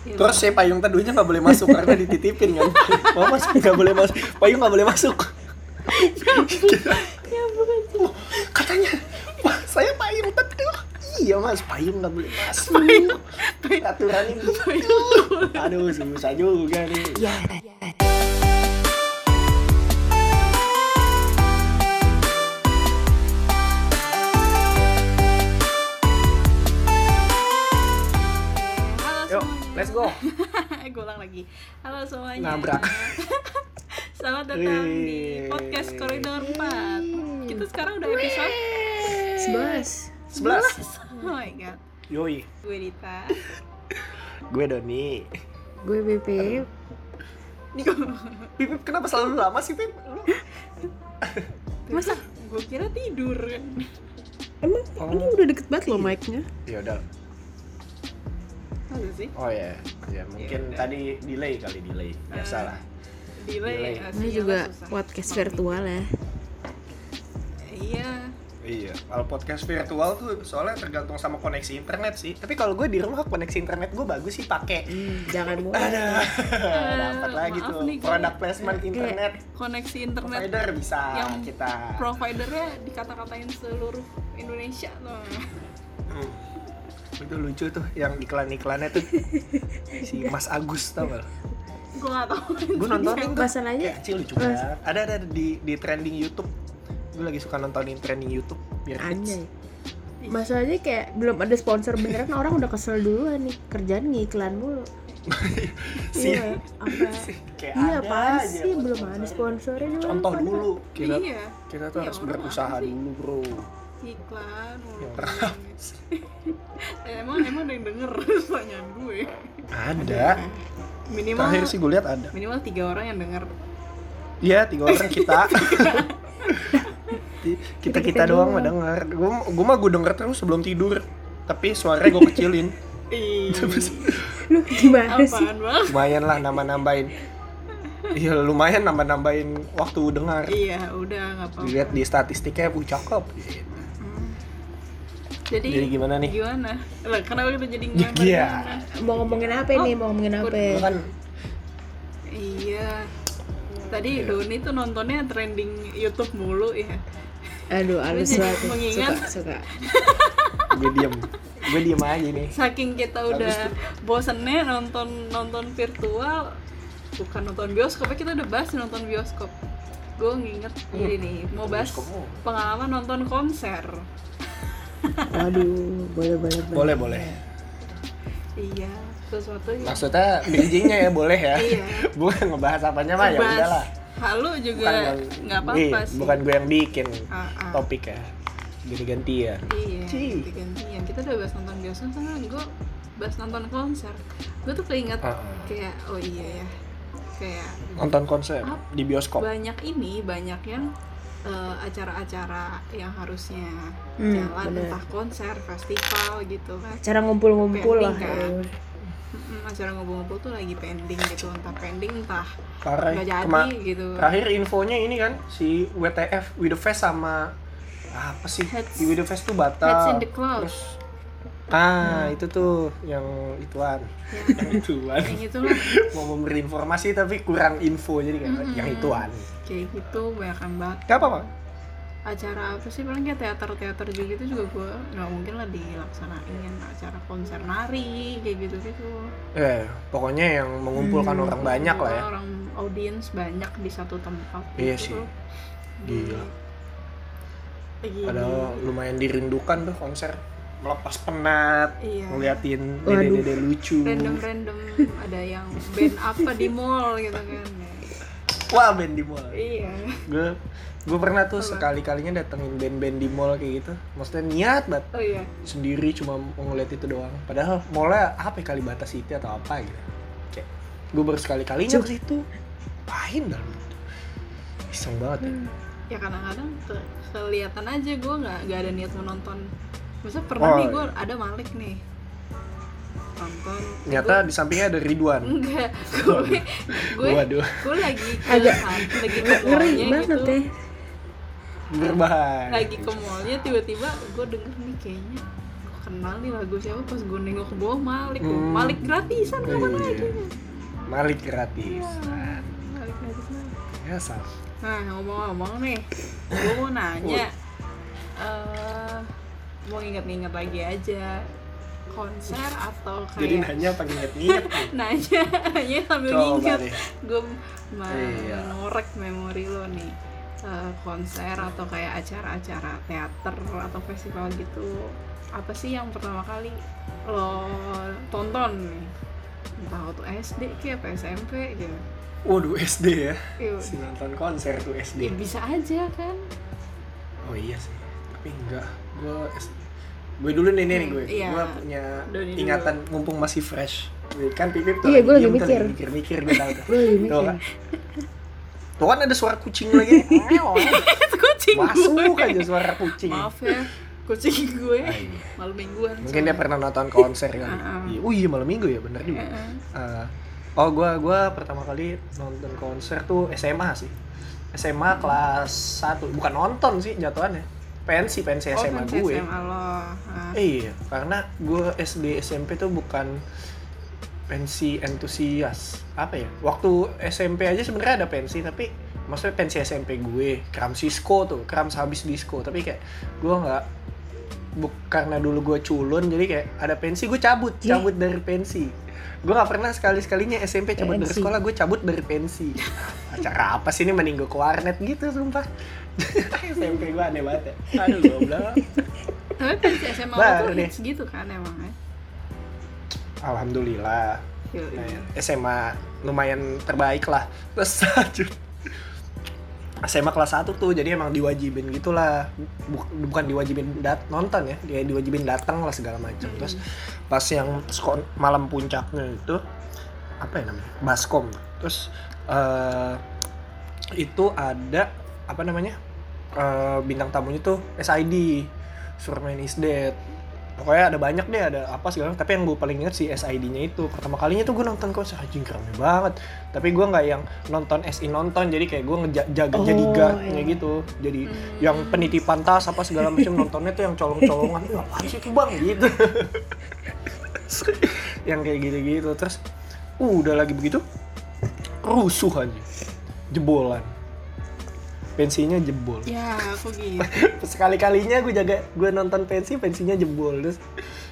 Iya, Terus si payung teduhnya nggak boleh masuk karena dititipin kan. Mau masuk nggak boleh masuk. Payung nggak boleh masuk. ya bukan sih. Katanya, saya payung teduh. Iya mas, payung nggak boleh masuk. Aturan ini. Aduh, susah juga nih. ya Let's go. Gue ulang lagi. Halo semuanya. Nabrak. Selamat datang di Wih. podcast Koridor 4. Kita sekarang udah episode Sebelas. 11. Oh my god. Yoi, Gue Dita. gue Doni. Gue BP. Pipip kenapa selalu lama sih Pip? Lu- Masa gue kira tidur kan. Emang ini udah deket banget loh mic-nya. Ya udah. Masa sih? Oh ya, ya mungkin udah. tadi delay kali delay. Biasa lah. Delay. Delay. eh, Ini juga susah. podcast virtual ya. Iya. Iya, kalau podcast virtual tuh soalnya tergantung sama koneksi internet sih. Tapi kalau gue di rumah koneksi internet gue bagus sih pakai. Hmm, jangan mulai. Ada, dapat lagi tuh nih, produk placement internet. Koneksi internet Provider bisa yang kita. providernya dikata-katain seluruh Indonesia tuh. Hmm. Itu lucu tuh yang iklan-iklannya tuh si Mas Agus tau gak? Gue gak tau. Gue nontonin tuh. Masalahnya Kayak kecil lucu banget. Ada ada di di trending YouTube. Gue lagi suka nontonin trending YouTube biar hits. anjay. Masalahnya kayak belum ada sponsor beneran orang udah kesel duluan nih kerjaan ngiklan mulu. Si- Iya, apa? Kayak Iya, ada apaan aja sih belum ada sponsornya juga. Contoh dulu. Kita Iya. kita tuh Iya, harus orang berusaha apa sih? dulu, Bro. Iklan keras. Eh, emang emang ada yang denger pertanyaan gue. Ada. Minimal Terakhir sih gue lihat ada. minimal tiga orang yang denger. Iya, tiga orang kita. kita kita Kita-kita doang mah denger. Gue gue mah gue denger terus sebelum tidur. Tapi suaranya gue kecilin. Ih, Lu gimana sih? bang? lumayan lah nambah-nambahin. Iya lumayan nambah-nambahin waktu dengar. Iya, udah nggak apa-apa. Dilihat di statistiknya bu cakep. Gitu. Hmm. Jadi, Jadi gimana nih? Gimana? Lah, kenapa kita jadi ngomongin? Iya. Mau ngomongin apa Oh, nih? Mau ngomongin apa? Kan Iya. Tadi Doni tuh nontonnya trending YouTube mulu ya. Aduh, banget. ya. mengingat. Suka, suka. gue diem. Gue diem aja nih. Saking kita udah bosennya nonton nonton virtual, bukan nonton bioskop, ya kita udah bahas nonton bioskop. Gue nginget ini nih, mau bahas pengalaman nonton konser. Waduh, boleh boleh Boleh boleh. Iya, sesuatu yang Maksudnya bridgingnya ya boleh ya. Iya. Bukan ngebahas apanya mah ya udahlah. Halu juga Bukan yang- nggak apa-apa sih. Bukan gue yang bikin Ah, ah. topik ya. Gini gantian. Iya, ganti-gantian. Kita udah bahas nonton bioskop, sama gue bahas nonton konser. Gue tuh keinget Ah, ah. kayak, oh iya ya, kayak Nonton konser Apa? di bioskop. banyak ini, banyak yang eh, acara-acara yang harusnya Hmm, jalan, bener. entah konser, festival gitu kan. Cara ngumpul-ngumpul lah. Kan? Mm-mm, acara ngumpul-ngumpul tuh lagi pending gitu, entah pending, entah Parah. nggak jadi Kema- gitu. Terakhir infonya ini kan si WTF With The Fest sama apa sih? Heads- di With The Fest tuh batal. Heads in the Cloud. Terus Ah, itu tuh yang ituan. Ya, yang ituan. yang itu Mau memberi informasi tapi kurang info jadi kayak Mm-mm. yang ituan. kayak gitu, banyak banget. Gak apa-apa. acara apa sih paling kayak teater-teater juga gitu juga gue nggak mungkin lah dilaksanain acara konser nari kayak gitu gitu Eh, pokoknya yang mengumpulkan Hmm. orang banyak lah ya. orang audiens banyak di satu tempat Iya gitu. sih. Di- Gila. Gini. Padahal lumayan dirindukan tuh konser. Melepas penat, Iya. ngeliatin dede-dede lucu. random-random ada yang band apa di mall gitu kan Wah, band di mall. iya Gue gue pernah tuh sekali-kalinya datengin band-band di mall kayak gitu. Maksudnya niat banget oh iya sendiri cuma mau ngeliat itu doang. Padahal mallnya apa ya Kalibata City atau apa gitu. Kayak gue baru sekali-kalinya ke situ. Pahin dalam itu. Iseng banget ya. ya kadang-kadang ke- kelihatan aja gue nggak nggak ada niat mau nonton Maksudnya pernah Oh, nih iya. gue ada Malik nih nonton Ternyata di sampingnya ada Ridwan. enggak gue gue Waduh, gue lagi ke Agak- lagi ke Ngeri mallnya banget gitu ya. berbahaya. lagi ke mallnya tiba-tiba gue denger nih kayaknya kok kenal nih lagu siapa pas gue nengok ke bawah Malik. Hmm. Malik gratisan kapan Iya. lagi Malik gratis. Iya. Malik gratisan Ya sama. Nah ngomong-ngomong nih, gue mau nanya, mau inget-inget lagi aja konser atau Jadi kayak nanya apa nginget-nginget nanya, nanya sambil Coba inget, deh. gue Iya. memori lo nih Eh, konser atau kayak acara-acara teater atau festival gitu apa sih yang pertama kali lo tonton nih entah waktu SD kayak apa SMP gitu Waduh SD ya. Iya. Si nonton konser tuh Ya, SD. bisa aja kan Oh iya sih. Tapi enggak. Gue gue dulu nih nih gue. Iya. Gue punya Dari dulu. ingatan mumpung masih fresh. Kan Pipip tuh Iya, gue lagi tuh, mikir. mikir-mikir gue tahu tuh. Gue Tuh mikir. kan. Tuh kan ada suara kucing lagi. Kucing Masuk gue aja suara kucing. maaf ya kucing gue Ah, iya. malam mingguan Mungkin dia pernah nonton konser kali. Ah, ah. Iya. Oh iya malam minggu ya bener juga. Eh, oh gua gua pertama kali nonton konser tuh SMA sih. SMA kelas 1 bukan nonton sih jatuhannya. Pensi pensi oh SMA kan gue. SMA lo Ah. Iya, karena gue SD SMP tuh bukan pensi entusias. Apa ya? Waktu SMP aja sebenarnya ada pensi tapi maksudnya pensi SMP gue, kram Cisco tuh, kram habis disco. Tapi kayak gue nggak buk karena dulu gue culun jadi kayak ada pensi gue cabut Ih. cabut dari pensi. Gue nggak pernah sekali sekalinya SMP cabut dari Pensi. sekolah gue cabut dari pensi. Acara apa sih ini mending gue ke warnet gitu sumpah. SMP gue aneh banget ya. Aduh goblok. Tapi pensi SMA Baru tuh hits gitu kan emangnya alhamdulillah. Yoi. Nah, SMA lumayan terbaik lah. Terus lanjut SMA kelas 1 tuh jadi emang diwajibin gitulah. Buk- bukan diwajibin dat nonton ya dia diwajibin datang lah segala macam. Hmm. terus pas yang malam puncaknya itu apa ya namanya baskom. Terus eh, itu ada apa namanya eh, bintang tamunya tuh SID Surman is Dead pokoknya ada banyak deh ada apa segala tapi yang gue paling inget sih SID-nya itu. Pertama kalinya tuh gue nonton konser anjing keren banget. Tapi gue nggak yang nonton SI nonton jadi kayak gue ngejaga Oh, jadi guardnya iya. gitu. Jadi Hmm. yang penitipan tas apa segala macam nontonnya tuh yang colong-colongan. Wah, apaan sih itu bang? Gitu. Yang kayak gitu-gitu. Terus uh, udah lagi begitu rusuh aja jebolan pensinya jebol. Ya aku gitu. Sekali kalinya gue jaga gue nonton pensi pensinya jebol. Terus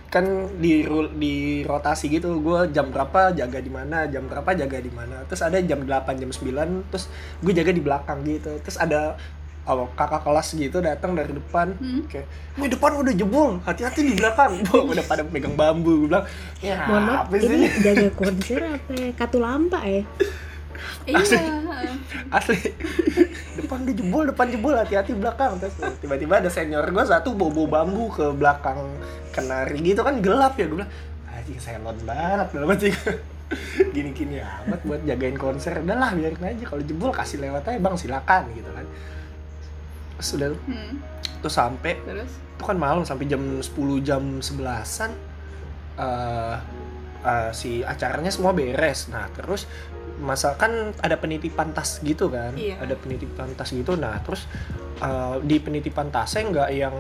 kan di di rotasi gitu gue jam berapa jaga di mana jam berapa jaga di mana. Terus ada jam 8 jam 9 terus gue jaga di belakang gitu. Terus ada oh, kakak kelas gitu datang dari depan. Hmm. kayak ini depan udah jebol hati-hati di belakang. Wah, udah pada pegang bambu gue bilang ya Mohon apa sih ini jaga konser apa ya? Katulampa ya? iya asli. depan dia jebol depan jebol hati-hati belakang. Terus tiba-tiba ada senior gue satu bobo bambu ke belakang kenari gitu kan gelap ya. Gue bilang anjing selon banget. Dalam hati gini-gini amat buat jagain konser. Udah lah biarin aja. Kalau jebol kasih lewat aja. Bang silakan. Gitu kan. Terus udah. Hmm. tuh sampai terus? itu kan malam sampai jam 10 jam 11-an eh eh, si acaranya semua beres. Nah, terus masa kan ada penitipan tas gitu kan. Iya. Ada penitipan tas gitu. Nah, terus eh, di penitipan tasnya nggak yang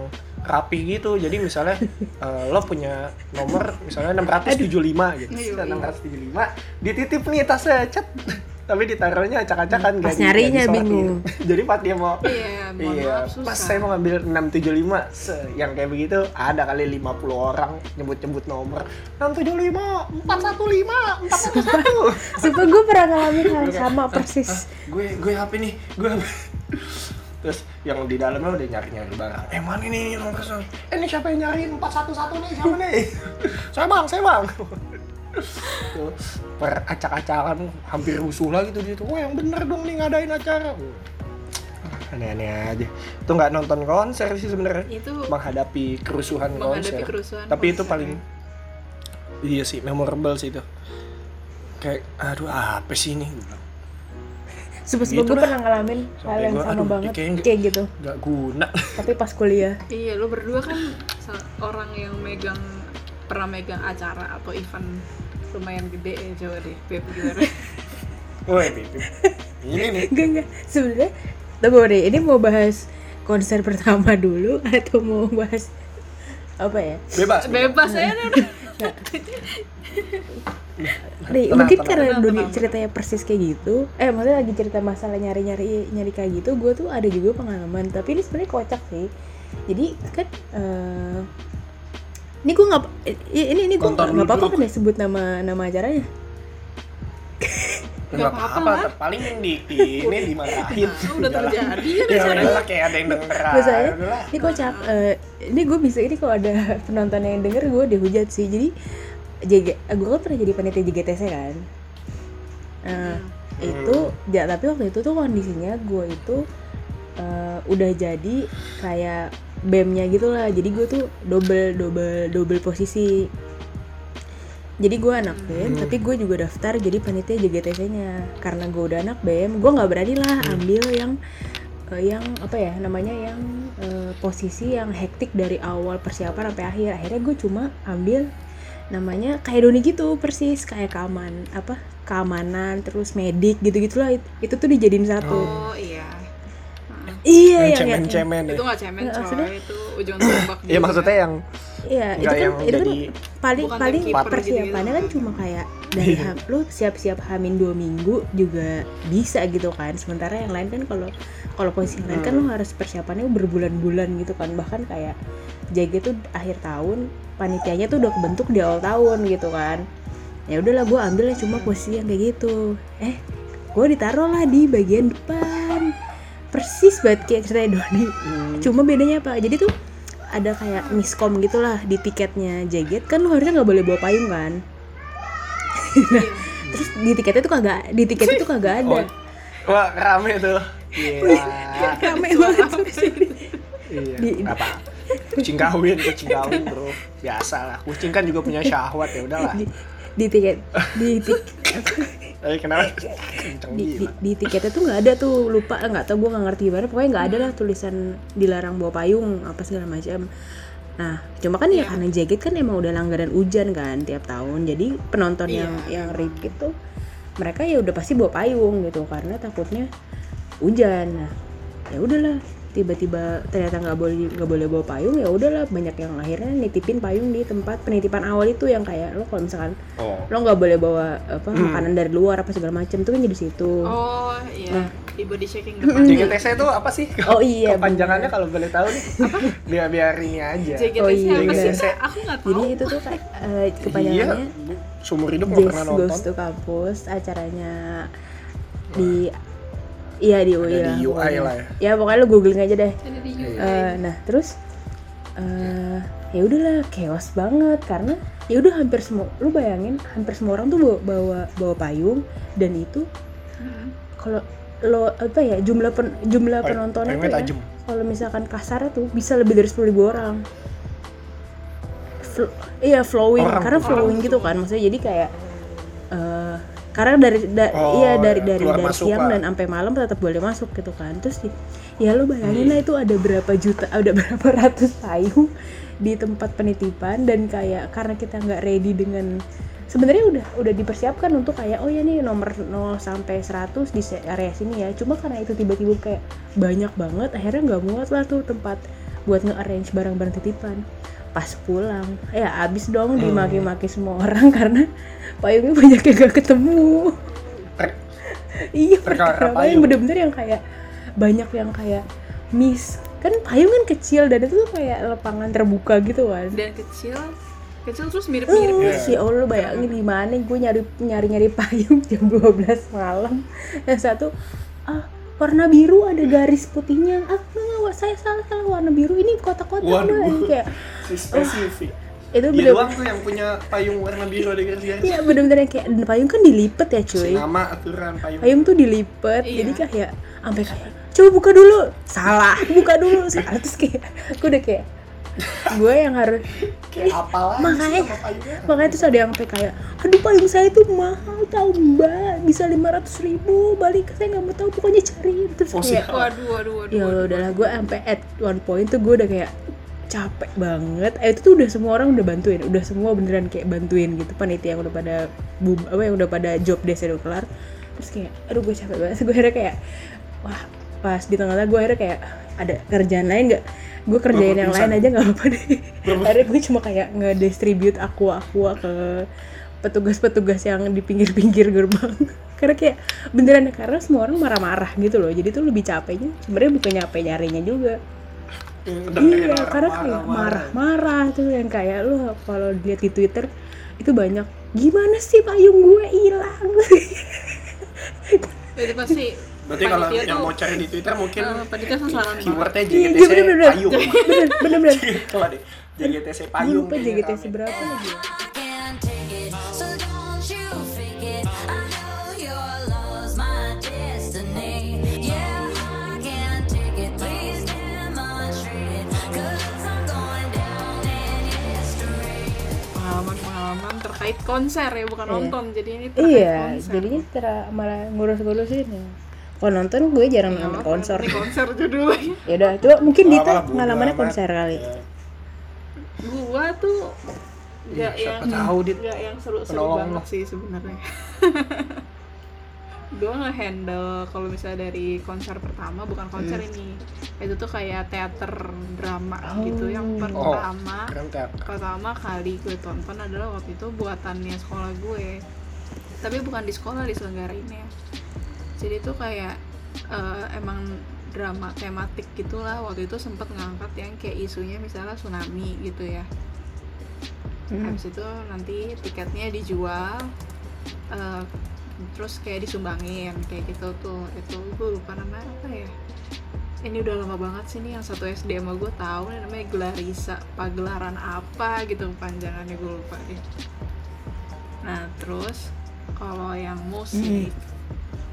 rapi gitu. Jadi misalnya eh, lo punya nomor misalnya 675 gitu. Terus iya. 675 dititip nih tasnya cet. Tapi ditaruhnya acak-acakan Pas nyarinya bingung. Jadi pas dia mau iya Iya, maaf susah. pas saya mau ngambil 675 se yang kayak begitu ada kali 50 orang nyebut-nyebut nomor. 675 415 411 Sumpah gue pernah ngalamin hal yang sama persis. gue gue apa nih gue apa terus yang di dalamnya udah nyari-nyari barang. Eh mana ini nomor eh ini siapa yang nyariin? 411 nih siapa nih? Saya bang saya bang Tuh, per acak-acakan hampir rusuh lagi tuh dia tuh wah yang bener dong nih ngadain acara. Aneh-aneh aja. Itu nggak nonton konser sih sebenarnya. Itu menghadapi kerusuhan menghadapi konser. kerusuhan tapi itu konser. paling iya sih memorable sih itu. Kayak aduh apa sih ini? Sumpah Gitu gue dah. pernah ngalamin hal yang gua, sama aduh, banget kayaknya- kayak gitu. nggak guna. Tapi pas kuliah. iya lo berdua kan orang yang megang pernah megang acara atau event lumayan gede ya coba deh Beb gimana Woi. Ini nih. Enggak enggak. Sebenarnya tunggu deh, ini mau bahas konser pertama dulu atau mau bahas apa ya bebas bebas ya udah Nih, mungkin tenang. karena Tenang, dunia tenang. ceritanya persis kayak gitu eh maksudnya lagi cerita masalah nyari-nyari nyari kayak gitu gue tuh ada juga pengalaman tapi ini sebenarnya kocak sih jadi kan eh ini gue nggak ini ini gue nggak apa-apa kan ya sebut nama nama acaranya? Nggak apa-apa paling di ini dimarahin. Ah, udah terjadi kan ya. acaranya udahlah kayak ada yang denger udahlah. ini kocak Eh, ini gue bisa ini kalau ada penonton yang denger gue dihujat sih. Jadi JG gue kan pernah jadi panitia JGTC kan? Nah, itu ya tapi waktu itu tuh kondisinya gue itu eh, udah jadi kayak bemnya gitu lah jadi gue tuh double double double posisi. Jadi gue anak bem Hmm. tapi gue juga daftar jadi panitia JGTC nya karena gue udah anak bem gue nggak berani lah Hmm. ambil yang eh, yang apa ya namanya yang eh, posisi yang hektik dari awal persiapan sampai akhir. Akhirnya gue cuma ambil namanya kayak Doni gitu persis. Kayak keaman apa keamanan terus medik gitu gitulah itu tuh dijadiin satu. Oh iya iya yang yang, yang, cemen-cemen ya. Itu nggak cemen coy. maksudnya- itu ujung tombak iya maksudnya yang iya itu kan yang itu kan jadi paling Bukan paling persiapannya kan cuma kayak dari ham, lu siap-siap hamin dua minggu juga bisa gitu kan. Sementara yang lain kan kalau kalau posisi yang lain kan lu harus persiapannya berbulan-bulan gitu kan. Bahkan kayak JG tuh akhir tahun panitianya tuh udah kebentuk di awal tahun gitu kan. Ya udahlah gue ambil cuma posisi yang kayak gitu. Eh gue ditaruh lah di bagian depan persis banget kayak ceritanya Doni. Hmm, cuma bedanya apa? Jadi tuh ada kayak miskom gitulah di tiketnya jaget. Kan lu harusnya nggak boleh bawa payung kan? Iya. terus di tiketnya tuh kagak di tiketnya tuh kagak ada. Oh, wah rame tuh. Gila. rame banget iya. Di- apa kucing kawin kucing kawin bro. Biasa lah. Kucing kan juga punya syahwat ya udahlah. Di, di tiket di tik tapi kenapa? Kenceng di, di, gila. di tiketnya tuh nggak ada tuh lupa nggak tau gue nggak ngerti gimana pokoknya nggak ada lah tulisan dilarang bawa payung apa segala macam. Nah cuma kan ya Iya. karena jaket kan emang udah langganan hujan kan tiap tahun jadi penonton yang Iya. yang repeat tuh mereka ya udah pasti bawa payung gitu karena takutnya hujan. Nah ya udahlah tiba-tiba ternyata nggak boleh nggak boleh bawa payung ya udahlah banyak yang akhirnya nitipin payung di tempat penitipan awal itu yang kayak lo kalau misalkan oh. lo nggak boleh bawa apa makanan dari luar apa segala macam tuh kan jadi situ. Oh iya. Nah. di body checking depan. JGTC itu apa sih? Oh iya, kepanjangannya kalau boleh tahu nih. Biar biar ini aja. JGTC Oh iya, apa sih? aku nggak tahu. Jadi itu tuh kayak eh, kepanjangannya iya seumur hidup nggak pernah Goes nonton to Campus acaranya di iya di UI Ada di UI pokoknya. lah ya. Ya pokoknya lu googling aja deh. ada di. UI Eh, nah terus eh ya udahlah chaos banget karena ya udah hampir semua lu bayangin hampir semua orang tuh bawa bawa, bawa payung dan itu Hmm. kalau lo apa ya jumlah pen, jumlah Pay- penontonnya tuh ya, kalau misalkan kasarnya tuh bisa lebih dari 10.000 orang Flo- iya flowing Orang karena flowing gitu kan maksudnya jadi kayak eh karena dari da- Oh, iya dari dari dari masuk siang lah. dan sampai malam tetap boleh masuk gitu kan. Terus ya lo bayangin lah itu ada berapa juta ada berapa ratus payung di tempat penitipan dan kayak karena kita nggak ready dengan sebenarnya udah udah dipersiapkan untuk kayak oh ya nih nomor 0 sampai 100 di area sini ya. Cuma karena itu tiba-tiba kayak banyak banget akhirnya nggak muat lah tuh tempat buat nge-arrange barang-barang titipan pas pulang. Ya abis dong dimaki-maki semua orang karena payungnya banyak yang gak ketemu. Iya Perkara payung. payung bener-bener yang kayak banyak yang kayak miss. Kan payung kan kecil dan itu tuh kayak lapangan terbuka gitu kan. Dan kecil kecil terus mirip-mirip Uh, Iya. si Allah bayangin gimana gue nyari nyari nyari payung jam 12 malam. Yang satu ah warna biru ada garis putihnya. Ah nggak, saya salah salah warna biru ini kotak-kotak Waduh. Yang kayak Si spesifik itu dia bener doang tuh yang punya payung warna biru ada garis-garis Iya bener-bener yang kayak dan payung kan dilipet ya si cuy nama aturan payung. Payung tuh dilipet Iya. jadi kayak sampai kayak coba buka dulu. Salah buka dulu. Salah terus kayak aku udah kayak gue yang harus kayak apalah Makanya- makanya terus ada yang sampai kayak aduh payung saya itu mahal tau mbak. Bisa lima ratus ribu balik saya nggak mau tahu pokoknya cari. Terus Oh, kayak waduh waduh waduh ya udahlah gue sampai at one point tuh gue udah kayak capek banget. Eh, itu tuh udah semua orang udah bantuin udah semua beneran kayak bantuin gitu. Panitia yang udah pada bub apa yang udah pada job desk udah kelar. Terus kayak aduh gue capek banget. Gue akhirnya kayak wah pas di tengah-tengah gue akhirnya kayak ada kerjaan lain nggak gue kerjain yang pingsan. lain aja nggak apa-apa deh. Akhirnya gue cuma kayak nge-distribute aqua aqua ke petugas-petugas yang di pinggir-pinggir gerbang. Karena kayak beneran karena semua orang marah-marah gitu loh. Jadi tuh lebih capeknya sebenarnya bukan capek nyarinya juga. Dengerin iya orang karena kayak marah-marah. tuh yang kayak lu kalau lihat di twitter itu banyak gimana sih payung gue hilang? Itu pasti Berarti kalau yang mau cari di Twitter mungkin eh, keywordnya Iya, JGTC iya, payung. bener bener bener JGTC gue payung. lupa JGTC berapa lagi ya? I can't take it, so don't you fake it. I know your love's my destiny. Yeah, I can't take it. Please demonstrate it. Cause I'm going down in history. pengalaman-pengalaman terkait konser ya bukan Iya. nonton jadi ini terkait iya konser jadinya tera- malah ngurus-ngurusin ya kalau nonton gue jarang Ya, nonton konser ini konser judulnya ya udah coba mungkin Malah Dita pengalamannya konser kali Ya. gua tuh nggak yang tahu, Dit. nggak yang seru-seru Penolong banget sih sebenarnya gue nge-handle kalau misalnya dari konser pertama bukan konser Hmm. ini itu tuh kayak teater drama Oh. gitu yang Oh, pertama teater. pertama kali gue tonton adalah waktu itu buatannya sekolah gue tapi bukan di sekolah diselenggarainnya jadi itu kayak eh, emang drama tematik gitulah. Waktu itu sempet ngangkat yang kayak isunya misalnya tsunami gitu ya. Hmm. habis itu nanti tiketnya dijual eh, terus kayak disumbangin kayak gitu tuh. Itu gue lupa namanya apa ya. Ini udah lama banget sih nih yang satu SD sama gue tahu namanya Gelarisa pagelaran apa gitu panjangannya gue lupa deh. Nah terus kalau yang musik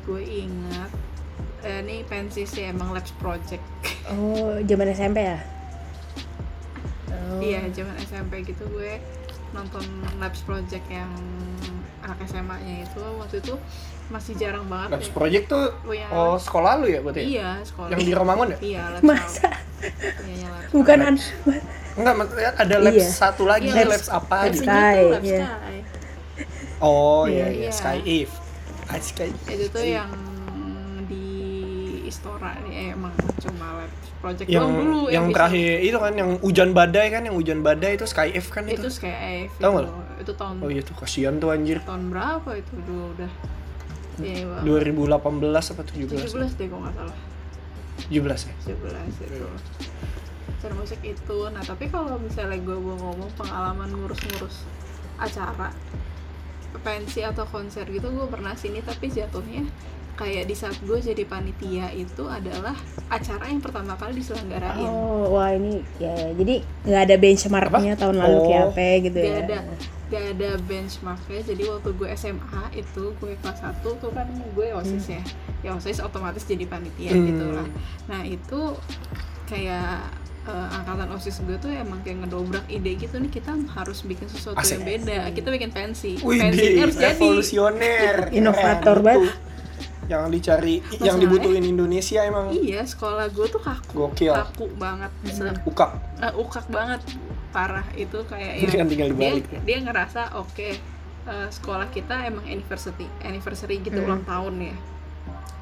gue ingat eh, ini pensi sih emang Labs Project oh zaman SMP ya oh. Iya, zaman SMP gitu gue nonton Labs Project yang anak SMA-nya itu waktu itu masih jarang banget Labs ya. Project tuh Oh, yang- oh sekolah lu ya berarti? ya? Iya, sekolah. Yang di Romangun ya? Iya, Labs masa Iya, Labs. bukan an Enggak, maksudnya ada labs Iya. satu lagi, Iya, labs apa Labs gitu. Sky. Itu Labs iya. Sky. Oh iya, Iya. iya, Sky Eve. Sky. Itu tuh yang di Istora nih eh, emang cuma Labs Project yang dulu yang bisa. terakhir itu kan yang hujan badai kan, yang hujan badai itu Sky Eve kan itu itu. kayak Tahu itu, nggak? itu tahun Oh iya tuh kasihan tuh anjir. tahun berapa itu dulu udah Iya, Bang. 2018 apa 17? 17 deh kok nggak salah 17 ya. 17 itu konser musik itu nah tapi kalau misalnya gue mau ngomong pengalaman ngurus-ngurus acara pensi atau konser gitu gue pernah sini tapi jatuhnya kayak di saat gue jadi panitia itu adalah acara yang pertama kali diselenggarain oh wah ini ya, ya. jadi nggak ada benchmarknya tahun lalu kayak Oh. apa gitu gak ya ada gak ada benchmarknya jadi waktu gue SMA itu gue kelas 1 tuh kan gue osis ya ya osis otomatis jadi panitia Hmm. gitu lah nah itu kayak eh, angkatan osis gue tuh emang kayak ngedobrak ide gitu nih kita harus bikin sesuatu Asik. yang beda kita bikin pensi Wih, pensi harus jadi revolusioner. Inovator banget. Yang dicari, yang Masalahnya- dibutuhin Indonesia emang iya sekolah gue tuh kaku gokil. kaku banget Se- Ukap. eh, ukak banget parah itu kayak Ini kan tinggal dia, dibalik. dia ngerasa oke eh, sekolah kita emang anniversary anniversary gitu Hmm. ulang tahun ya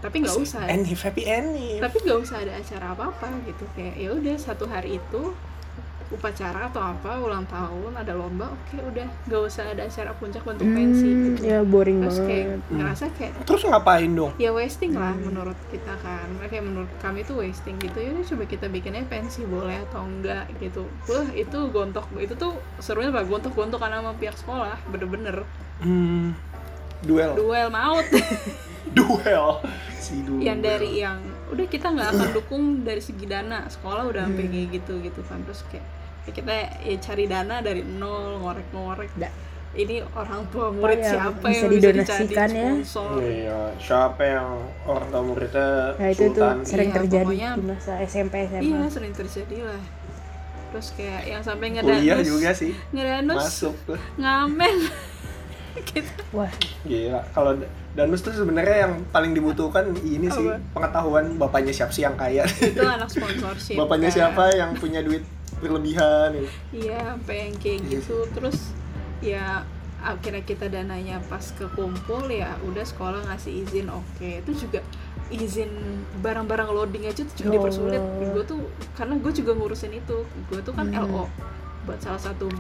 tapi nggak usah. Any happy any. tapi nggak usah ada acara apa apa gitu. Kayak ya udah satu hari itu upacara atau apa ulang tahun ada lomba oke udah. Nggak usah ada acara puncak bentuk pensi Hmm, gitu. ya boring terus kayak banget. Ngerasa kayak Terus ngapain dong? ya wasting lah Hmm. menurut kita kan. Kayak menurut kami tuh wasting gitu. Ya udah coba kita bikinnya pensi boleh atau enggak gitu. Wah itu gontok itu tuh serunya apa? Gontok gontokan sama pihak sekolah bener-bener. Hmm, duel. duel maut duel. Si duel. yang dari yang udah kita nggak akan dukung dari segi dana sekolah udah sampai Hmm. kayak gitu gitu kan terus kayak ya kita ya cari dana dari nol ngorek-ngorek Da- ini orang tua murid yang siapa bisa yang bisa didonasikan dicari ya? sponsor Iya, siapa yang orang tua muridnya nah itu tuh sering Iya, terjadi pokoknya- di masa SMP SMA iya sering terjadi lah terus kayak yang sampai Kuliah ngedanus juga sih. ngedanus Masuk tuh. ngamen gitu wah Gila, kalau Danus tuh sebenarnya yang paling dibutuhkan ini sih Apa? pengetahuan bapaknya siapa sih yang kaya. itu anak sponsorship bapaknya kan. siapa yang punya duit berlebihan gitu. iya sampai yang kayak Iya gitu terus ya akhirnya kita dananya pas kekumpul ya udah sekolah ngasih izin oke itu juga izin barang-barang loading aja tuh juga Ya dipersulit gue tuh karena gue juga ngurusin itu gue tuh kan Hmm. LO buat salah satu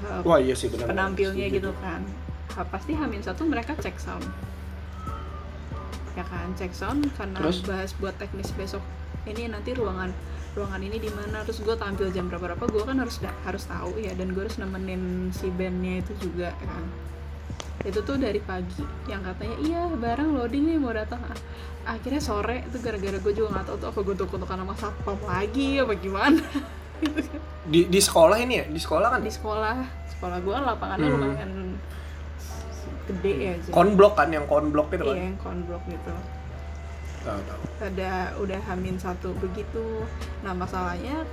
uh, Wah iya sih benar. penampilnya Setuju gitu kan Ha, pasti Hamin satu mereka cek sound ya kan cek sound karena Terus? bahas buat teknis besok. Ini nanti ruangan ruangan ini di mana? Terus gue tampil jam berapa berapa gue kan harus harus tahu ya dan gue harus nemenin si bandnya itu juga ya kan. Itu tuh dari pagi yang katanya iya barang loading nih mau datang. Ah, akhirnya sore itu gara-gara gue juga nggak tahu tuh apa gue untuk untuk sama satpam lagi apa gimana? Gitu kan. Di di sekolah ini ya, di sekolah kan? Di sekolah sekolah gue lapangannya Hmm. lumayan gede ya jadi konblok kan yang konblok itu iya kan. yang konblok gitu Tahu tahu. ada udah hamin satu begitu nah masalahnya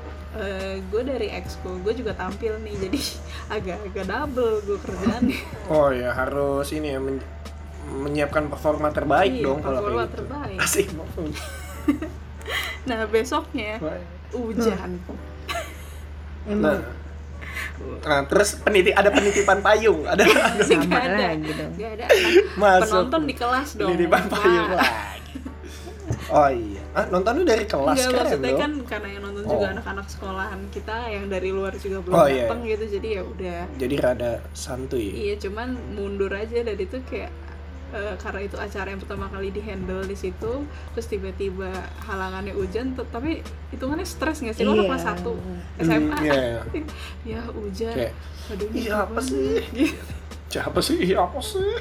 gue dari exco gue juga tampil nih jadi agak-agak double gue kerjaan Oh ya harus ini ya men- menyiapkan performa terbaik Iya, dong kalau performa kayak gitu. terbaik. Asik. nah besoknya hujan Emang Nah, nah, terus peniti ada penitipan payung, ada ada sama ada. dong. Gak ada Masuk. penonton di kelas dong penitipan payung Nah, lagi. Oh iya, ah, nontonnya dari kelas Enggak keren maksudnya loh. kan karena yang nonton juga Oh. anak-anak sekolahan kita yang dari luar juga belum Oh, iya, datang gitu jadi ya udah Jadi rada santuy. iya cuman mundur aja dari itu kayak eh, karena itu acara yang pertama kali di handle di situ terus tiba-tiba halangannya hujan tapi hitungannya stres nggak sih lo Iya. kelas satu SMA iya, iya. ya hujan Kayak aduh ini iya apa sih? Gitu. Siapa sih? Iya apa sih?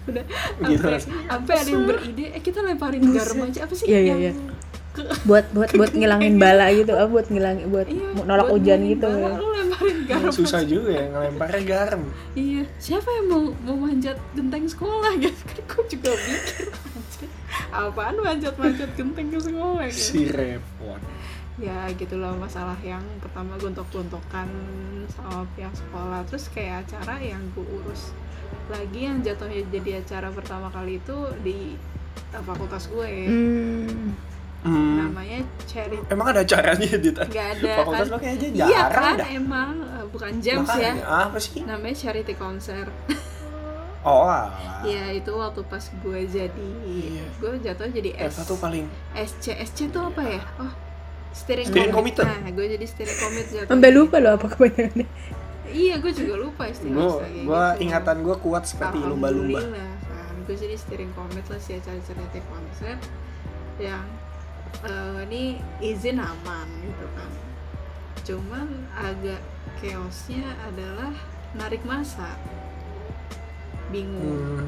udah Gitu sampai sampai ada yang beride eh kita lemparin garam aja apa sih Iya, iya, yang iya. buat buat buat ngilangin bala gitu ah buat ngilangin buat Iya, nolak buat hujan gitu bala, lu lemparin garam Susah juga ya ngelemparnya garam. Iya, siapa yang mau mau manjat genteng sekolah gitu kan? Gue juga mikir apaan manjat-manjat genteng ke sekolah gitu. Si repot. Ya gitu loh masalah yang pertama gontok-gontokan sama pihak sekolah terus kayak acara yang gue urus lagi yang jatuhnya jadi acara pertama kali itu di fakultas gue hmm. Hmm. namanya charity Emang ada caranya di nggak ada Fakultas kan lo kayaknya iya kan dah. emang uh, bukan jams ya Apa sih? namanya charity konser Oh, alah. Ya itu waktu pas gue jadi Iya. gue jatuh jadi S Eva tuh paling SC SC itu apa ya? Oh steering, Steering committee. Nah gue jadi steering committee jatuh. sampai lupa loh apa kebanyakan Iya gue juga lupa istilah gue gitu. ingatan gue kuat seperti lumba-lumba Alhamdulillah, kan gue jadi steering committee lah si acara charity konser yang eh, ini izin aman gitu kan. Cuman agak chaosnya adalah narik masa. Bingung. Hmm,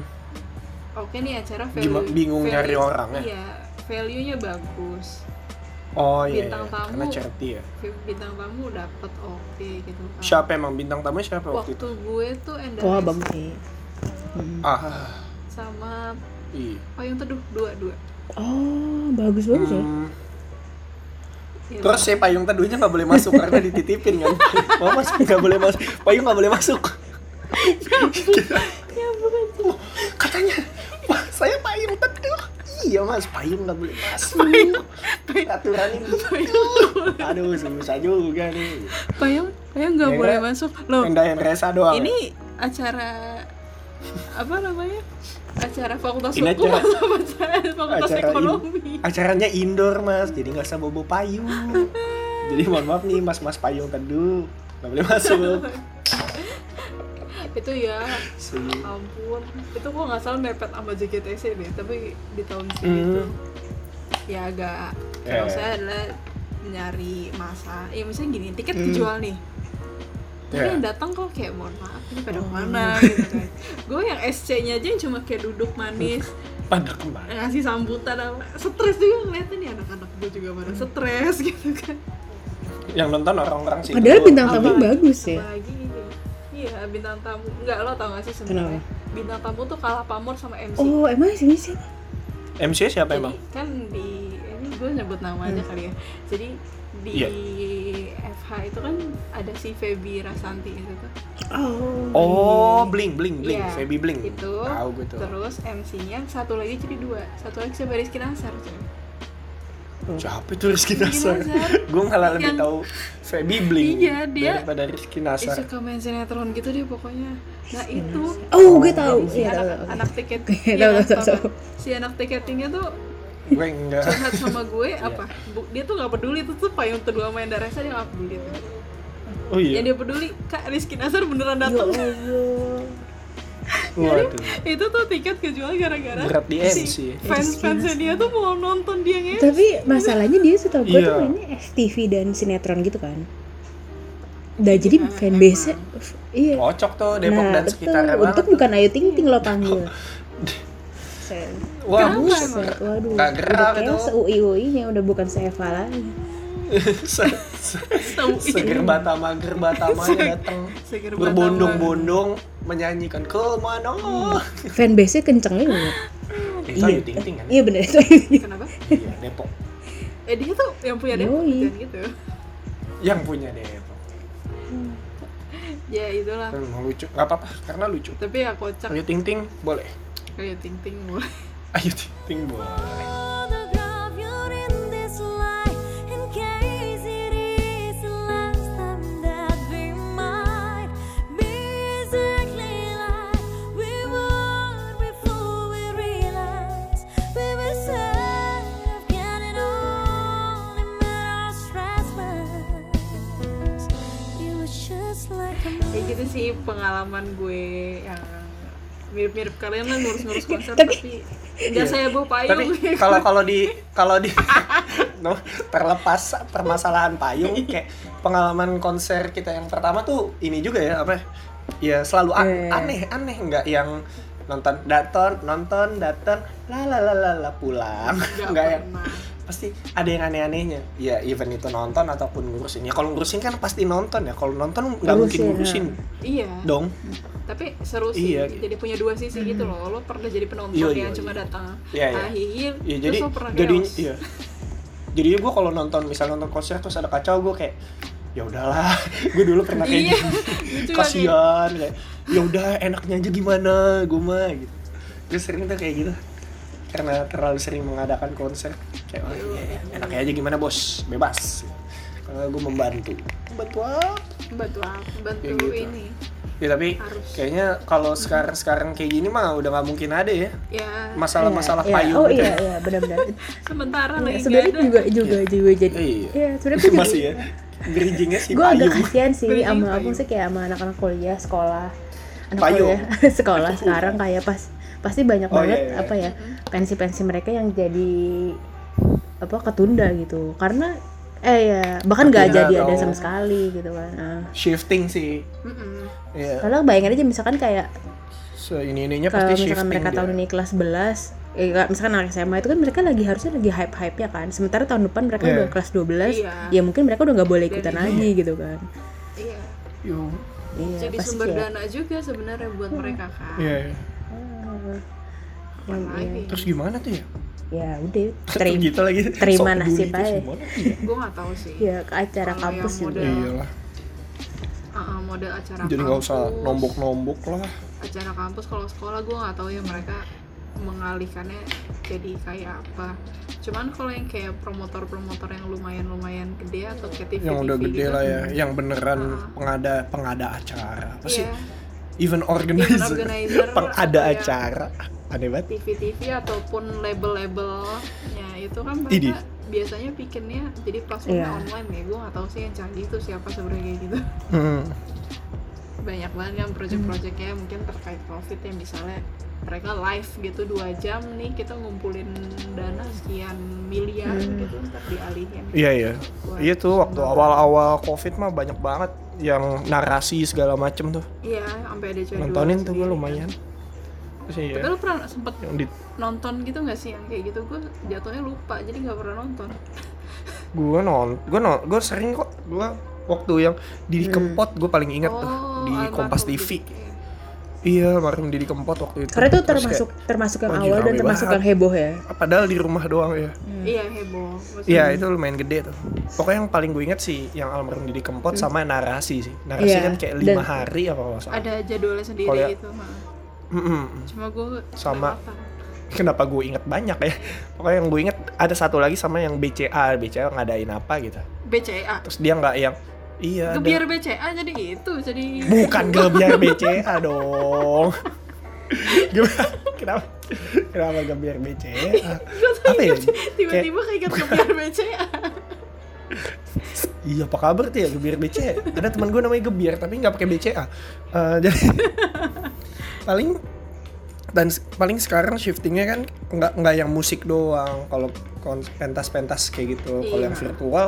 Oke nih acara Gima- bingung nyari orang ya? Iya, value-nya bagus. oh iya, Bintang iya. tamu. karena charity ya Bintang tamu dapat oke gitu kan. siapa emang bintang tamu siapa waktu Waktu itu gue tuh Enda wah bagus sih Hmm. ah sama iya Payung Teduh dua-dua. Oh bagus bagus ya. Hmm, terus si payung teduhnya nggak boleh masuk karena dititipin kan? Mau masuk nggak boleh masuk payung nggak boleh masuk. Ya bukan sih. katanya wah saya payung teduh. Iya mas payung nggak boleh masuk. Aturan itu aduh susah juga nih. Payung, Payung nggak Ya, boleh masuk. Loh, yang resa doang. ini acara apa namanya? Acara fakultas Ini hukum acara- acara fakultas acara in- ekonomi? acaranya indoor mas. Jadi nggak usah bobo payung. Jadi mohon maaf nih mas mas payung teduh. Nggak boleh masuk. Itu ya. Si- ampun. Itu kok nggak salah mepet sama JKTC deh tapi di tahun segitu. Ya agak. Ya, kalau ya. saya adalah nyari masa. Ya misalnya gini tiket Hmm. kejual nih tapi Ya. yang datang kok kayak mohon maaf ini pada ke mana? Gitu kan. Gue yang SC nya aja yang cuma kayak duduk manis. Pada ke mana? Ngasih sambutan apa stres juga ngeliatin nih anak-anak gue juga pada stres gitu kan. Yang nonton orang-orang sih. Padahal bintang tamu bagus ya. Lagi iya bintang tamu. Enggak lo tau gak sih sebenarnya? Bintang tamu tuh kalah pamor sama MC oh emang sih sih MC siapa jadi emang? kan di ini gue nyebut nama aja kali ya. Jadi di Iya. FH itu kan ada si Feby Rasanti itu tuh. Oh. Oh bling bling bling. Iya, Feby bling. itu. Tahu gue tuh. Terus MC-nya satu lagi jadi dua. Satu lagi siapa Rizky Nasar cuy. Siapa itu Rizky Nasar gue malah lebih Yang- tahu Feby bling Iya, dia- daripada Rizky Nasar suka main sinetron gitu deh pokoknya. Nah itu oh gue tahu. si Iya, anak, tahu. anak tiket iya, tahu, tau tahu. kan? si anak tiketingnya tuh gue enggak. Curhat sama gue Iya. apa? Dia tuh nggak peduli tuh tuh payung kedua main Reza dia nggak peduli tuh. Oh yang iya dia peduli kak Rizky Nasar beneran Ya datang Allah. waduh. itu tuh tiket kejual gara-gara berat di si MC fans fansnya dia tuh mau nonton dia nge. Tapi masalahnya dia setahu gue Iya. tuh mainnya FTV dan sinetron gitu kan. Udah jadi fanbase iya. kocok tuh Depok nah, dan sekitarnya banget. Bukan Ayu Ting Ting lo panggil. Wah Kenapa buset. Set, waduh. Udah gerak kayak itu. se-UI UI-nya udah bukan se-Eva lagi. Se- se- tahu seger batama ger batamanya datang Seger berbondong-bondong menyanyikan ke mana Fanbase-nya kenceng juga. itu Iya. Ayu Ting Ting kan? Iya bener. Itu kenapa? Iya Depok. Eh dia tuh yang punya Depok jangan gitu? Yang punya Depok. Ya itulah. Lucu. Nggak apa-apa karena lucu. Tapi ya kocak. Ayu Ting Ting boleh. Kayak ting ting boleh Ayu Ting kayak gitu sih pengalaman gue yang mirip-mirip kalian lah ngurus-ngurus konser tapi nggak saya bawa payung. Tapi kalau kalau di kalau di no, terlepas permasalahan payung kayak pengalaman konser kita yang pertama tuh ini juga ya apa ya? Selalu a- Eh. aneh aneh nggak yang nonton datang nonton datang la la la la la pulang. Nggak nggak yang pernah pasti ada yang aneh-anehnya. Ya event itu nonton ataupun ngurusin. Ya kalau ngurusin kan pasti nonton ya. Kalau nonton nggak mungkin Ngurusin, ngurusin. Iya. Dong. Tapi seru sih Iya. jadi punya dua sisi gitu loh. Lo pernah jadi penonton Iya, yang iya, cuma iya. datang Iya, iya. akhir Iya terus jadi lo pernah jadi chaos. iya. Jadi gue kalau nonton misalnya nonton konser terus ada kacau gue kayak ya udahlah. Gue dulu pernah kayak Iya, gitu. kasihan kayak ya udah enaknya aja gimana? Gue mah gitu. Gue sering tuh kayak gitu karena terlalu sering mengadakan konser kayak oh, iya, enaknya aja gimana bos bebas kalau gue membantu membantu apa bantu apa bantu Kayak gitu. ini ya tapi Harus. kayaknya kalau sekarang sekarang kayak gini mah udah nggak mungkin ada ya ya masalah-masalah Iya, iya. payung Oh gitu. iya iya benar-benar. sementara Ya, lagi nggak sebenarnya juga juga juga jadi. Iya. Iya, sebenarnya masih ya bridgingnya si Gue agak kasihan sih sama abang sih kayak sama anak-anak kuliah sekolah anak Payung. kuliah sekolah sekarang kayak pas pasti banyak Oh, banget iya, iya. apa ya pensi-pensi mereka yang jadi apa ketunda gitu karena eh ya bahkan nggak jadi ada sama sekali gitu kan nah, shifting sih Mm-mm. ya karena bayangin aja misalkan kayak so ini ininya kalau pasti misalkan shifting mereka dia. tahun ini kelas 11 eh, misalkan anak SMA itu kan mereka lagi harusnya lagi hype hype ya kan sementara tahun depan mereka Iya. udah kelas 12 Iya. ya mungkin mereka udah nggak boleh ikutan Dan- lagi gitu kan iya Yo. iya jadi pasti sumber ya. dana juga sebenarnya buat mereka kan Iya, lagi? Terus gimana tuh ya? Ya udah terima terima gitu lagi. terima Sok nasib aja. Iya. gue nggak tahu sih. Ya ke acara Kalau kampus juga model- iyalah. Ah, ah, model acara jadi nggak usah nombok-nombok lah. Acara kampus kalau sekolah gue nggak tahu ya mereka mengalihkannya jadi kayak apa. Cuman kalau yang kayak promotor-promotor yang lumayan-lumayan gede atau kayak TV yang udah gede gitu, lah ya yang beneran Ah. pengada pengada acara apa sih? Iya event organizer, Event organizer. Pengada atau ya- acara. Aneh banget. TV-TV ataupun label-labelnya itu kan Idi. mereka biasanya bikinnya jadi platformnya Iya. online ya. Gue nggak tahu sih yang canggih itu siapa sebenarnya gitu. Hmm. banyak banget kan project-projectnya mungkin terkait covid yang misalnya mereka live gitu dua jam nih kita ngumpulin dana sekian miliar Hmm. gitu ntar dialihin. Iya iya. Iya tuh waktu awal-awal covid mah banyak banget yang narasi segala macem tuh. Iya sampai ada jadwal nontonin tuh gue lumayan. terus tapi iya lu pernah sempet yang di nonton gitu nggak sih yang kayak gitu? Gue jatuhnya lupa jadi nggak pernah nonton. Gue non gue non gue sering kok. Gue waktu yang Didi Hmm. Kempot gue paling inget tuh di Kompas. TV. Iya almarhum Didi Kempot waktu itu. Karena itu Terus termasuk termasuk yang awal dan termasuk banget. yang heboh ya? Kayak, padahal di rumah doang ya. Iya heboh. Iya itu lumayan gede tuh. Pokoknya yang paling gue inget sih yang almarhum Didi Kempot sama narasi sih. Narasi Iya, kan kayak lima dan- hari apa nggak salah. Ada jadwalnya sendiri Kalau ya- gitu ha. Mm-mm. cuma gue Sama- kenapa gue inget banyak ya? Pokoknya yang gue inget ada satu lagi sama yang BCA BCA ngadain apa gitu. BCA terus dia nggak yang iya ada- Gebiar BCA jadi itu jadi bukan gebiar BCA dong. Gimana? Kenapa? Kenapa gebiar BCA apa ya? tiba-tiba keinget kebiar BCA Iya apa kabar tuh ya Gebiar BCA Ada teman gue namanya Gebiar tapi nggak pakai BCA Eh, Jadi paling dan paling sekarang shiftingnya kan nggak nggak yang musik doang. Kalau pentas-pentas kayak gitu. Kalau Iya. yang virtual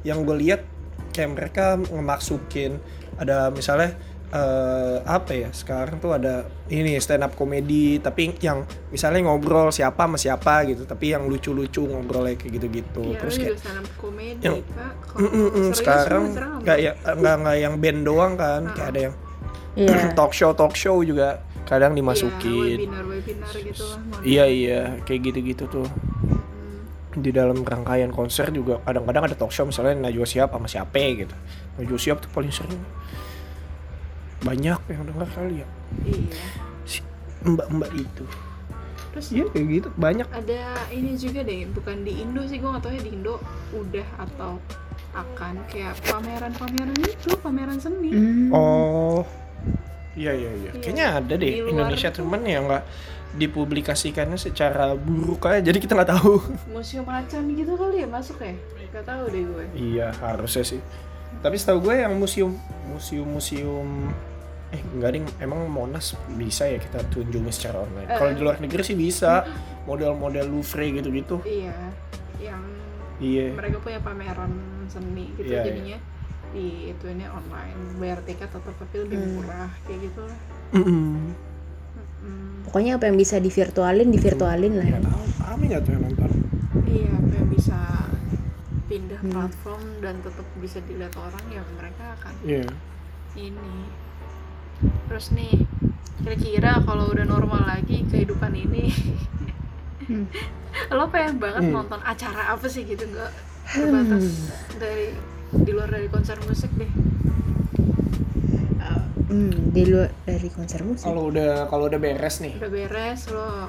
yang gue lihat kayak mereka ngemaksukin ada misalnya eh, apa ya sekarang tuh ada ini stand up komedi tapi yang misalnya ngobrol siapa sama siapa gitu tapi yang lucu-lucu ngobrolnya kayak gitu-gitu. Ya terus kayak stand up komedi yang- kak. Mm, mm, mm, sekarang nggak ya nggak nggak yang band doang kan kayak ada yang Iya. talk show talk show juga kadang Iya, dimasukin. webinar webinar gitu lah iya iya kayak gitu-gitu tuh. Di dalam rangkaian konser juga kadang-kadang ada talk show misalnya Najwa Shihab sama siapa gitu. Najwa Shihab tuh paling sering. Banyak yang dengar kali ya. Iya. Si mbak-mbak itu. Terus iya kayak gitu banyak. Ada ini juga deh bukan di Indo sih gue nggak tahu ya di Indo udah atau akan. Kayak pameran-pameran itu pameran seni. Hmm. oh. Iya iya iya. Iya. kayaknya ada deh Di Indonesia tuh. cuman ya nggak dipublikasikannya secara buruk aja jadi kita nggak tahu museum macan gitu kali ya masuk ya nggak tahu deh gue Iya harusnya sih. Tapi setahu gue yang museum museum museum eh enggak ding emang Monas bisa ya kita kunjungi secara online. Kalau di luar negeri sih bisa model-model Louvre gitu-gitu. iya yang Iya. mereka punya pameran seni gitu Iya, iya. jadinya di itu ini online bayar tiket tetap tapi lebih Hmm. murah kayak gitu lah. Pokoknya apa yang bisa divirtualin, divirtualin lah. Tahu. Rame nggak tuh yang nonton? iya apa yang bisa pindah Hmm. platform dan tetap bisa dilihat orang ya mereka akan Iya. ini terus nih kira-kira kalau udah normal lagi kehidupan ini Hmm. lo pengen banget Hmm. nonton acara apa sih gitu nggak terbatas dari di luar dari konser musik deh Hmm, di luar dari konser musik. Kalau udah kalau udah beres nih. udah beres lo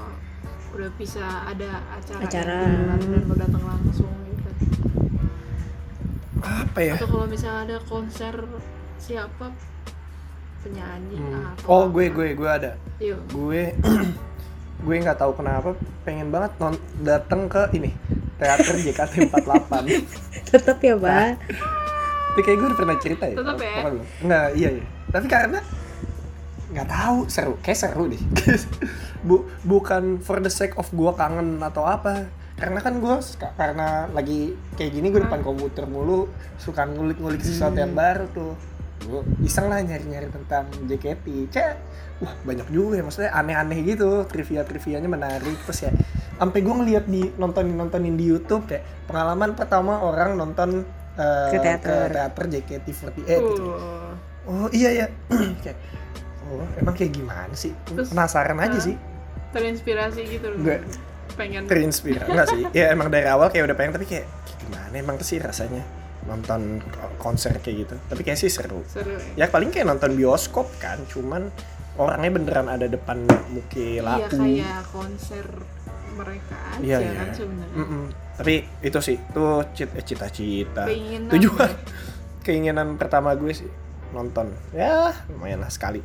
udah bisa ada acara, Acara. dan lo datang langsung gitu Apa ya? atau kalau misalnya ada konser siapa penyanyi Hmm. atau Oh apa. gue gue gue ada. yuk Gue gue nggak tahu kenapa pengen banget non datang ke ini teater JKT48. Tetap ya, Pak. Tapi kayak gue udah pernah cerita ya. Tetep ya? Enggak, iya iya. Tapi karena nggak tahu seru, kayak seru deh. Bu, bukan for the sake of gue kangen atau apa. Karena kan gue karena lagi kayak gini gue depan komputer mulu suka ngulik-ngulik sesuatu yang baru tuh. Gue iseng lah nyari-nyari tentang JKT. Cek, wah banyak juga ya maksudnya aneh-aneh gitu. Trivia-trivianya menarik terus ya. Sampai gue ngeliat di nontonin nontonin di YouTube kayak pengalaman pertama orang nonton eh, Ke teater. teater JKT48 gitu. Uh, Oh iya ya. kayak oh emang kayak gimana sih? Terus, Penasaran aja ah, sih. terinspirasi gitu loh Enggak. pengen Terinspirasi enggak sih? Ya emang dari awal kayak udah pengen tapi kayak, kayak gimana emang sih rasanya nonton konser kayak gitu. Tapi kayak sih seru. seru ya Ya paling kayak nonton bioskop kan, cuman orangnya beneran ada depan muka iya laku. kayak konser mereka aja Iya, iya. kan sebenarnya Mm-mm. Tapi itu sih, itu eh, cita-cita. Keinginan. Tujuan keinginan pertama gue sih nonton. Ya, lumayan lah sekali.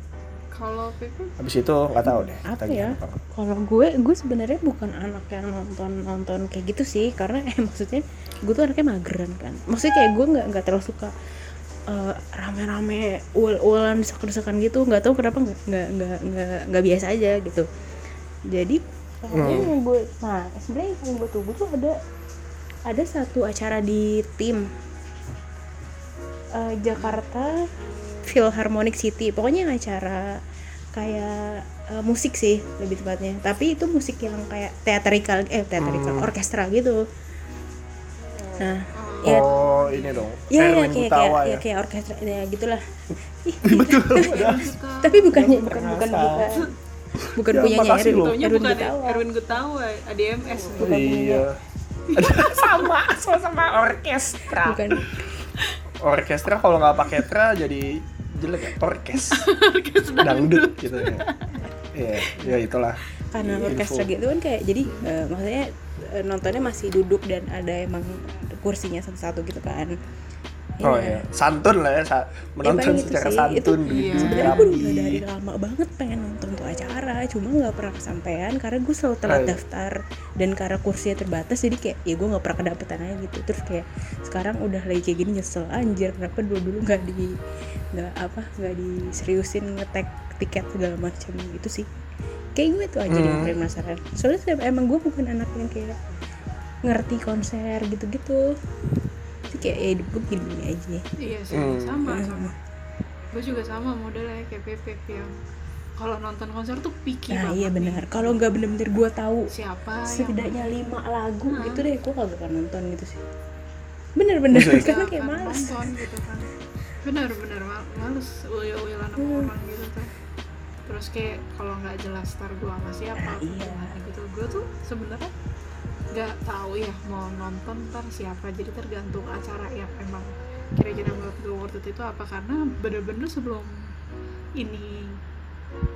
kalau Pipi Habis itu nggak tahu deh. Apa ya? Kalau gue, gue sebenarnya bukan anak yang nonton nonton kayak gitu sih, karena eh, maksudnya gue tuh anaknya mageran kan. Maksudnya kayak gue nggak nggak terlalu suka eh, rame-rame ul-ulan desak-desakan gitu. Nggak tahu kenapa nggak nggak nggak nggak nggak biasa aja gitu. Jadi Hmm. yang gue, nah sebenarnya yang gue tunggu tuh ada ada satu acara di tim eh, Jakarta Philharmonic City pokoknya yang acara kayak eh, musik sih lebih tepatnya tapi itu musik yang kayak teatrikal eh teatrikal Hmm. orkestra gitu nah ya Oh, ini dong. ya, ya kayak kayak ya. ya kayak orkestra ya gitulah Betul. padahal. tapi bukannya bukan bukan bukan bukan Ya, punyanya makasih Erwin Erwin bukan Gutawa Erwin Gutawa ADMS Bukan iya. sama, sama sama orkestra. bukan Orkestra kalau nggak pakai tra jadi jelek ya. Orkes. Dangdut gitu ya. Iya, ya itulah. karena Info. orkestra gitu kan kayak jadi eh, maksudnya eh, nontonnya masih duduk dan ada emang kursinya satu-satu gitu kan Oh Iya. iya, santun lah ya, sa- menonton paling itu secara sih, santun itu- gitu. Iya. sebenarnya gue udah dari lama banget pengen nonton tuh acara cuma nggak pernah kesampaian karena gue selalu telat Oh, iya. daftar dan karena kursinya terbatas jadi kayak ya gue nggak pernah kedapetan aja gitu terus kayak sekarang udah lagi kayak gini nyesel anjir kenapa dulu dulu nggak di nggak apa nggak diseriusin ngetek tiket segala macam gitu sih kayak gue tuh aja yang Hmm. paling penasaran soalnya emang gue bukan anak yang kayak ngerti konser gitu-gitu jadi kayak ya hidup gue gini aja. Iya sih Hmm. sama sama. Gue juga sama modelnya kayak Pepep yang kalau nonton konser tuh picky nah banget iya benar kalau nggak bener-bener gue tahu siapa yang setidaknya lima lagu Nah. gitu deh gue kagak akan nonton gitu sih. Bener-bener karena kayak males. nonton gitu kan. Bener-bener mal- males uyel-uyelan sama Hmm. orang gitu kan terus kayak kalau nggak jelas star gue sama siapa Nah, apa iya. gitu. Gue tuh sebenarnya nggak tahu ya mau nonton ntar siapa. Jadi tergantung acara yang emang kira-kira menurut gue worth it itu apa. Karena bener-bener sebelum ini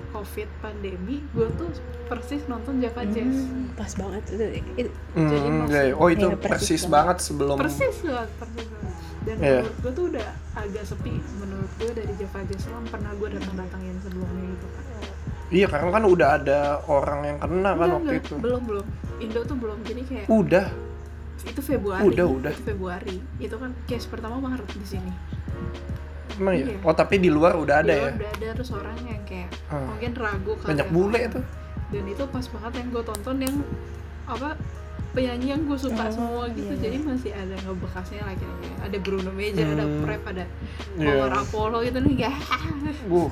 covid pandemi gue tuh persis nonton Java Jazz Hmm, pas banget. Itu, itu Hmm, Jadi iya, maksud- iya. oh itu Iya, persis persis banget. banget sebelum persis banget persis banget. Dan Iya. menurut gue tuh udah agak sepi. Menurut gue dari Java Jazz yang pernah gue datang datangin sebelumnya gitu kan Iya, karena kan udah ada orang yang kena kan Enggak, waktu enggak. itu. belum belum Indo tuh belum jadi kayak Udah. itu Februari Udah, udah. itu Februari itu kan case pertama Maret di sini Emang ya? Iya. Oh, tapi di luar udah ada Di ya? luar udah ada terus orang yang kayak Hmm. mungkin ragu kali Banyak apa. bule tuh. dan itu pas banget yang gue tonton yang apa penyanyi yang gue suka Oh, semua gitu iya. jadi masih ada ngebekasnya lagi ada Bruno Major ada Hmm. Prep ada Iya. Power Apollo gitu nih ya Uh,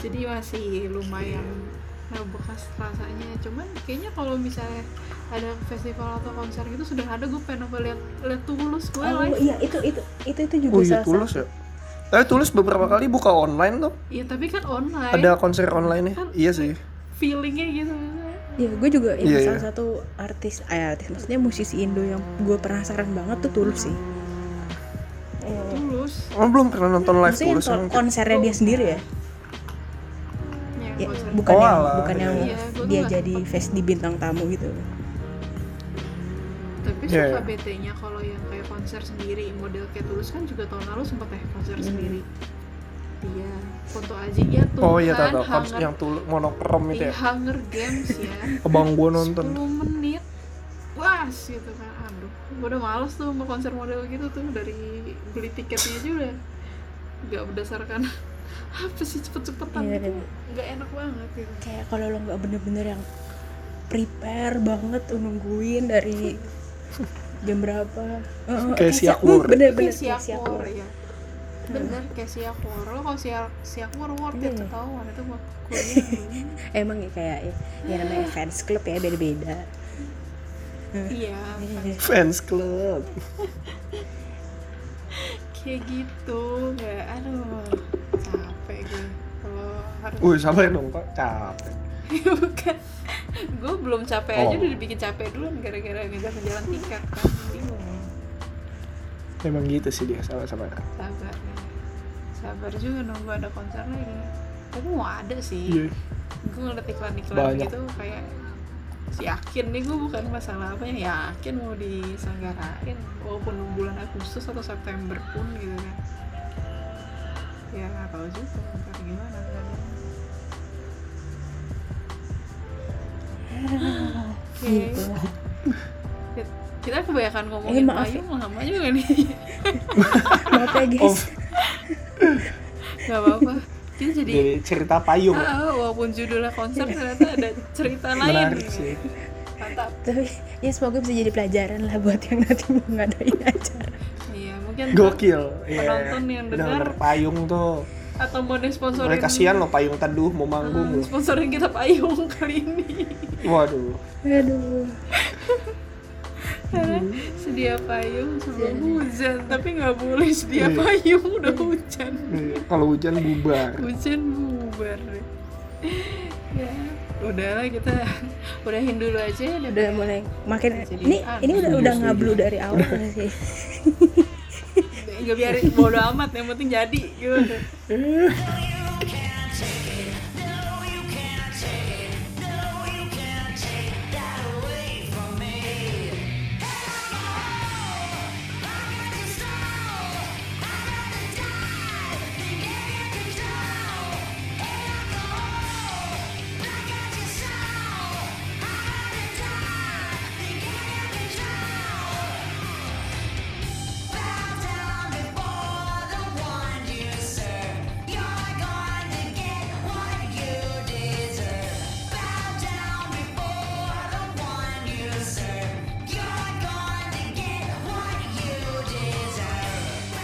jadi masih lumayan ngebekas rasanya cuman kayaknya kalau misalnya ada festival atau konser gitu sudah ada gue pengen apa lihat lihat tulus gue oh live iya itu itu itu itu juga oh iya tulus ya. Tapi tulus beberapa kali buka online tuh. iya tapi kan online Ada konser online nya. Kan- Iya sih. feelingnya gitu Iya, gue juga ini Iya, salah iya. satu artis, eh, artis maksudnya musisi Indo yang gue penasaran banget tuh Tulus sih. Tulus Oh, belum pernah nonton live Maksudnya tulus kon- konsernya dia sendiri ya, ya bukan Oh, yang alah, bukan iya. yang Iya, gua dia tuh jadi face di bintang tamu gitu. tapi Iya, suka iya. BT-nya kalau yang kayak konser sendiri model kayak tulus kan juga tahun lalu sempat ya konser Hmm. sendiri iya foto aja ya tuh Oh iya, tahu kan tahu. Konser Hunger, yang tulus monokrom itu iya, ya. Hunger Games ya Abang gua nonton. 10 menit was gitu kan aduh gue udah males tuh sama konser model gitu tuh dari beli tiketnya aja udah nggak berdasarkan apa sih cepet-cepetan Iya, gitu iya. nggak enak banget gitu Kayak kalau lo nggak bener-bener yang prepare banget nungguin dari jam berapa. Heeh, Kayak siap- siakur. Bener-bener kayak siakur ya bener kayak siakur lo kalau siak siakur worth it Iya. ketahuan itu mah kuliah Emang ya kayak ya, ya namanya fans club ya beda-beda. iya Iya. Fans club. Kayak gitu nggak aduh capek gue kalau harus Wih, sabar dong, Pak. Capek. bukan gue belum capek aja Oh. udah dibikin capek duluan gara-gara ngejar jalan tiket kan bingung Emang gitu sih dia, sama-sama. sabar ya. sabar juga nunggu ada konser lagi tapi mau ada sih Iya. gue ngeliat iklan-iklan Banyak. gitu kayak yakin nih gue bukan masalah apa ya yakin mau diselenggarain walaupun bulan Agustus atau September pun gitu kan ya nggak tahu juga ntar gimana Oke. Gitu. kita kebanyakan ngomongin Eh, maaf payung lama juga nih Maaf ya guys. Nggak apa-apa kita jadi Jadi cerita payung. Ah, walaupun judulnya konser ternyata ada cerita lain Menarik sih. mantap Tapi ya semoga bisa jadi pelajaran lah buat yang nanti mau ngadain acara. iya mungkin Gokil. Iya. Penonton yang dengar. Payung tuh. atau mau sponsorin Mereka kasihan loh payung teduh mau manggung. Ah, sponsorin kita payung kali ini Waduh. Aduh. sedia payung sebelum hujan tapi nggak boleh sedia Iya. payung udah hujan Iya, Kalau hujan bubar. hujan bubar deh. ya udahlah kita udahin dulu aja ya Udah mulai makin Jadi ini aneh. ini udah udah ngablu dari awal sih. nggak biarin bodo amat yang penting jadi gitu